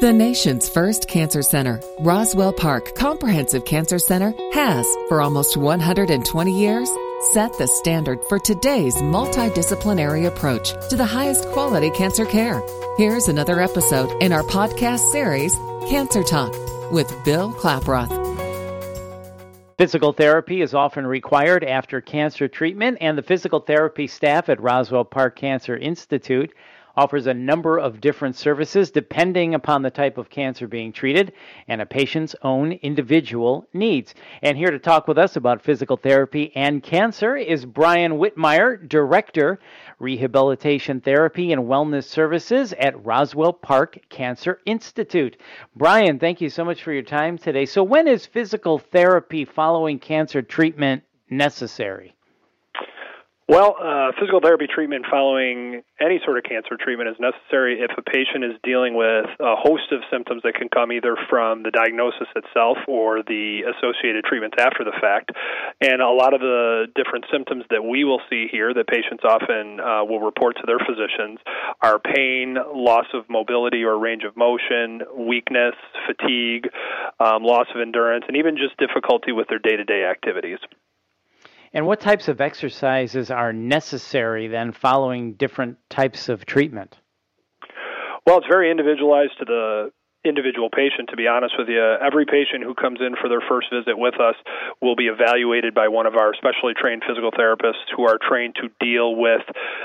The nation's first cancer center, Roswell Park Comprehensive Cancer Center, has, for almost 120 years, set the standard for today's multidisciplinary approach to the highest quality cancer care. Here's another episode in our podcast series, Cancer Talk, with Bill Klaproth. Physical therapy is often required after cancer treatment, and the physical therapy staff at Roswell Park Cancer Institute offers a number of different services depending upon the type of cancer being treated and a patient's own individual needs. And here to talk with us about physical therapy and cancer is Bryan Wittmeyer, Director, Rehabilitation Therapy and Wellness Services at Roswell Park Cancer Institute. Bryan, thank you so much for your time today. So, when is physical therapy following cancer treatment necessary? Well, uh, physical therapy treatment following any sort of cancer treatment is necessary if a patient is dealing with a host of symptoms that can come either from the diagnosis itself or the associated treatments after the fact. And a lot of the different symptoms that we will see here that patients often uh, will report to their physicians are pain, loss of mobility or range of motion, weakness, fatigue, um, loss of endurance, and even just difficulty with their day to day activities. And what types of exercises are necessary then following different types of treatment? Well, it's very individualized to the individual patient, to be honest with you. Every patient who comes in for their first visit with us will be evaluated by one of our specially trained physical therapists who are trained to deal with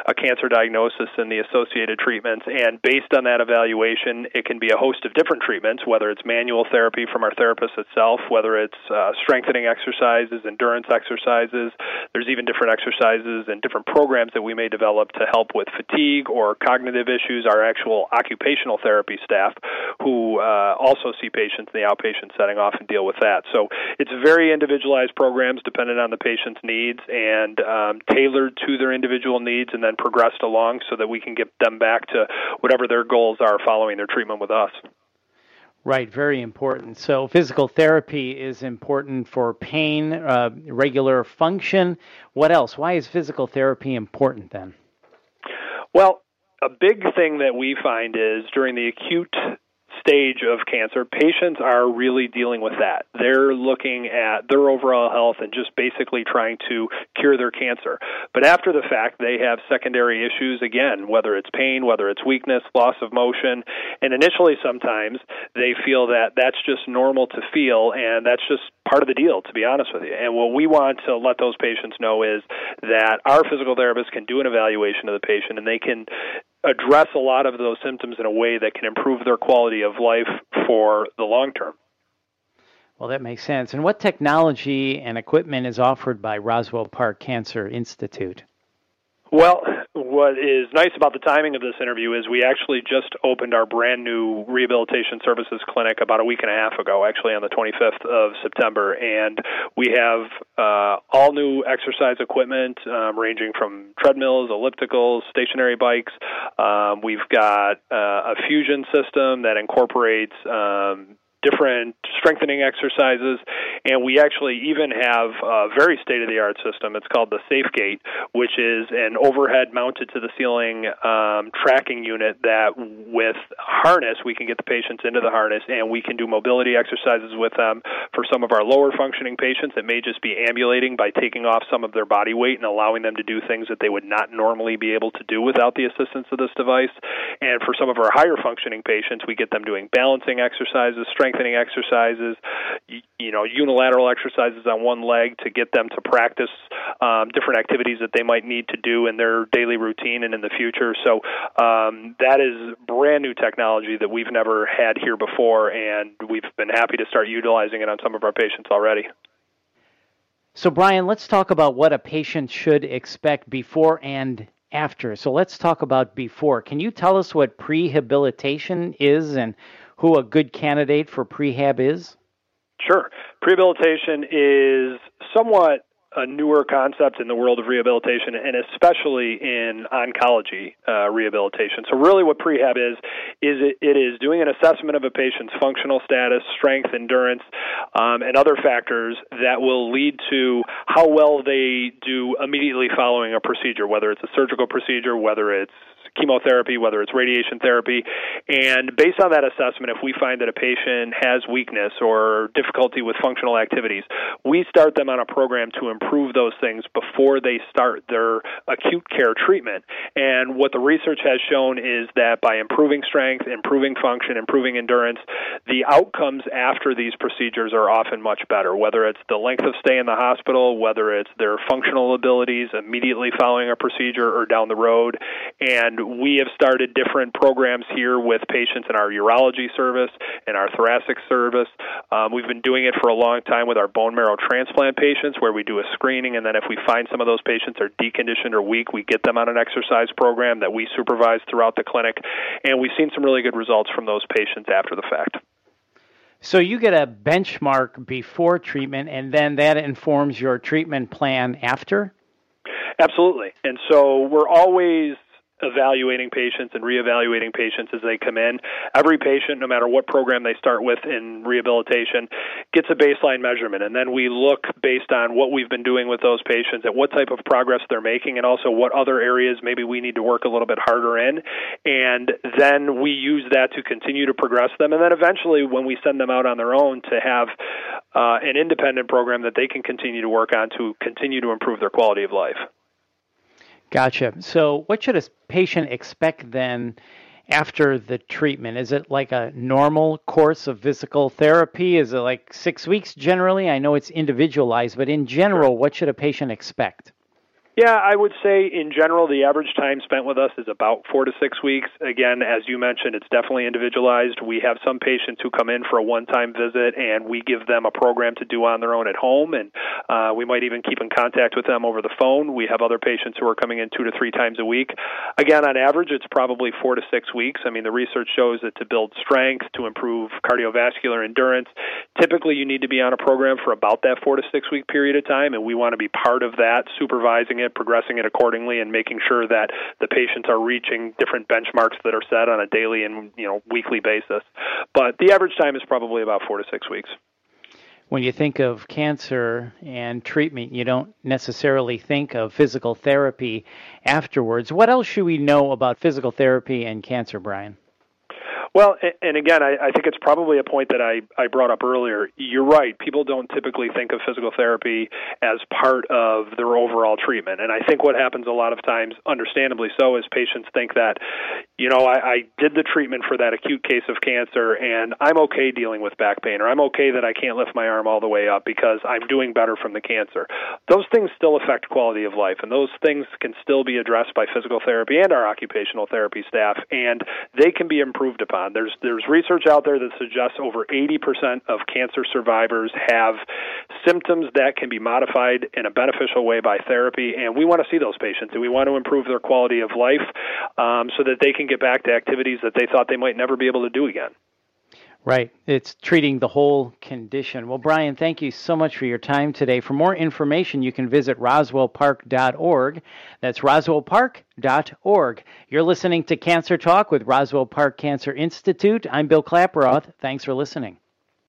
a cancer diagnosis and the associated treatments. And based on that evaluation, it can be a host of different treatments, whether it's manual therapy from our therapist itself, whether it's uh, strengthening exercises, endurance exercises. There's even different exercises and different programs that we may develop to help with fatigue or cognitive issues. Our actual occupational therapy staff who uh, also see patients in the outpatient setting often deal with that. So it's very individualized programs dependent on the patient's needs and um, tailored to their individual needs and then progressed along so that we can get them back to whatever their goals are following their treatment with us. Right, very important. So, physical therapy is important for pain, uh, regular function. What else? Why is physical therapy important then? Well, a big thing that we find is during the acute stage of cancer, patients are really dealing with that. They're looking at their overall health and just basically trying to cure their cancer. But after the fact, they have secondary issues again, whether it's pain, whether it's weakness, loss of motion. And initially, sometimes they feel that that's just normal to feel, and that's just part of the deal, to be honest with you. And what we want to let those patients know is that our physical therapists can do an evaluation of the patient and they can address a lot of those symptoms in a way that can improve their quality of life for the long term. Well, that makes sense. And what technology and equipment is offered by Roswell Park Cancer Institute? Well, what is nice about the timing of this interview is we actually just opened our brand new rehabilitation services clinic about a week and a half ago, actually on the 25th of September, and we have uh, all new exercise equipment um, ranging from treadmills, ellipticals, stationary bikes. Um, we've got uh, a fusion system that incorporates um, different strengthening exercises, and we actually even have a very state of the art system. It's called the SafeGait, which is an overhead mounted to the ceiling um, tracking unit that, with harness, we can get the patients into the harness and we can do mobility exercises with them. For some of our lower functioning patients, it may just be ambulating by taking off some of their body weight and allowing them to do things that they would not normally be able to do without the assistance of this device. And for some of our higher functioning patients, we get them doing balancing exercises, strength strengthening exercises, you know, unilateral exercises on one leg to get them to practice um, different activities that they might need to do in their daily routine and in the future. So um, that is brand new technology that we've never had here before, and we've been happy to start utilizing it on some of our patients already. So, Bryan, let's talk about what a patient should expect before and after. So, let's talk about before. Can you tell us what prehabilitation is and who a good candidate for prehab is? Sure. Prehabilitation is somewhat a newer concept in the world of rehabilitation and especially in oncology uh, rehabilitation. So really what prehab is is it, it is doing an assessment of a patient's functional status, strength, endurance, um, and other factors that will lead to how well they do immediately following a procedure, whether it's a surgical procedure, whether it's chemotherapy, whether it's radiation therapy. And based on that assessment, if we find that a patient has weakness or difficulty with functional activities, we start them on a program to improve those things before they start their acute care treatment. And what the research has shown is that by improving strength, improving function, improving endurance, the outcomes after these procedures are often much better, whether it's the length of stay in the hospital, whether it's their functional abilities immediately following a procedure or down the road. And we have started different programs here with patients in our urology service and our thoracic service. Um, we've been doing it for a long time with our bone marrow transplant patients where we do a screening, and then if we find some of those patients are deconditioned or weak, we get them on an exercise program that we supervise throughout the clinic. And we've seen some really good results from those patients after the fact. So you get a benchmark before treatment, and then that informs your treatment plan after? Absolutely. And so we're always evaluating patients and reevaluating patients as they come in. Every patient, no matter what program they start with in rehabilitation, gets a baseline measurement, and then we look based on what we've been doing with those patients at what type of progress they're making, and also what other areas maybe we need to work a little bit harder in, and then we use that to continue to progress them, and then eventually, when we send them out on their own, to have uh, an independent program that they can continue to work on to continue to improve their quality of life. Gotcha. So, what should a patient expect then after the treatment? Is it like a normal course of physical therapy? Is it like six weeks generally? I know it's individualized, but in general, what should a patient expect? Yeah, I would say in general, the average time spent with us is about four to six weeks. Again, as you mentioned, it's definitely individualized. We have some patients who come in for a one time visit, and we give them a program to do on their own at home, and uh, we might even keep in contact with them over the phone. We have other patients who are coming in two to three times a week. Again, on average, it's probably four to six weeks. I mean, the research shows that to build strength, to improve cardiovascular endurance, typically you need to be on a program for about that four to six week period of time, and we want to be part of that, supervising it it, progressing it accordingly, and making sure that the patients are reaching different benchmarks that are set on a daily and you know weekly basis. But the average time is probably about four to six weeks. When you think of cancer and treatment, you don't necessarily think of physical therapy afterwards. What else should we know about physical therapy and cancer, Bryan? Well, and again, I, think it's probably a point that I brought up earlier. You're right. People don't typically think of physical therapy as part of their overall treatment. And I think what happens a lot of times, understandably so, is patients think that, you know, I, I did the treatment for that acute case of cancer and I'm okay dealing with back pain or I'm okay that I can't lift my arm all the way up because I'm doing better from the cancer. Those things still affect quality of life and those things can still be addressed by physical therapy and our occupational therapy staff and they can be improved upon. There's there's research out there that suggests over 80% of cancer survivors have symptoms that can be modified in a beneficial way by therapy, and we want to see those patients and we want to improve their quality of life um, so that they can get back to activities that they thought they might never be able to do again. Right. It's treating the whole condition. Well, Bryan, thank you so much for your time today. For more information, you can visit roswellpark.org. That's roswellpark.org. You're listening to Cancer Talk with Roswell Park Cancer Institute. I'm Bill Klaproth. Thanks for listening.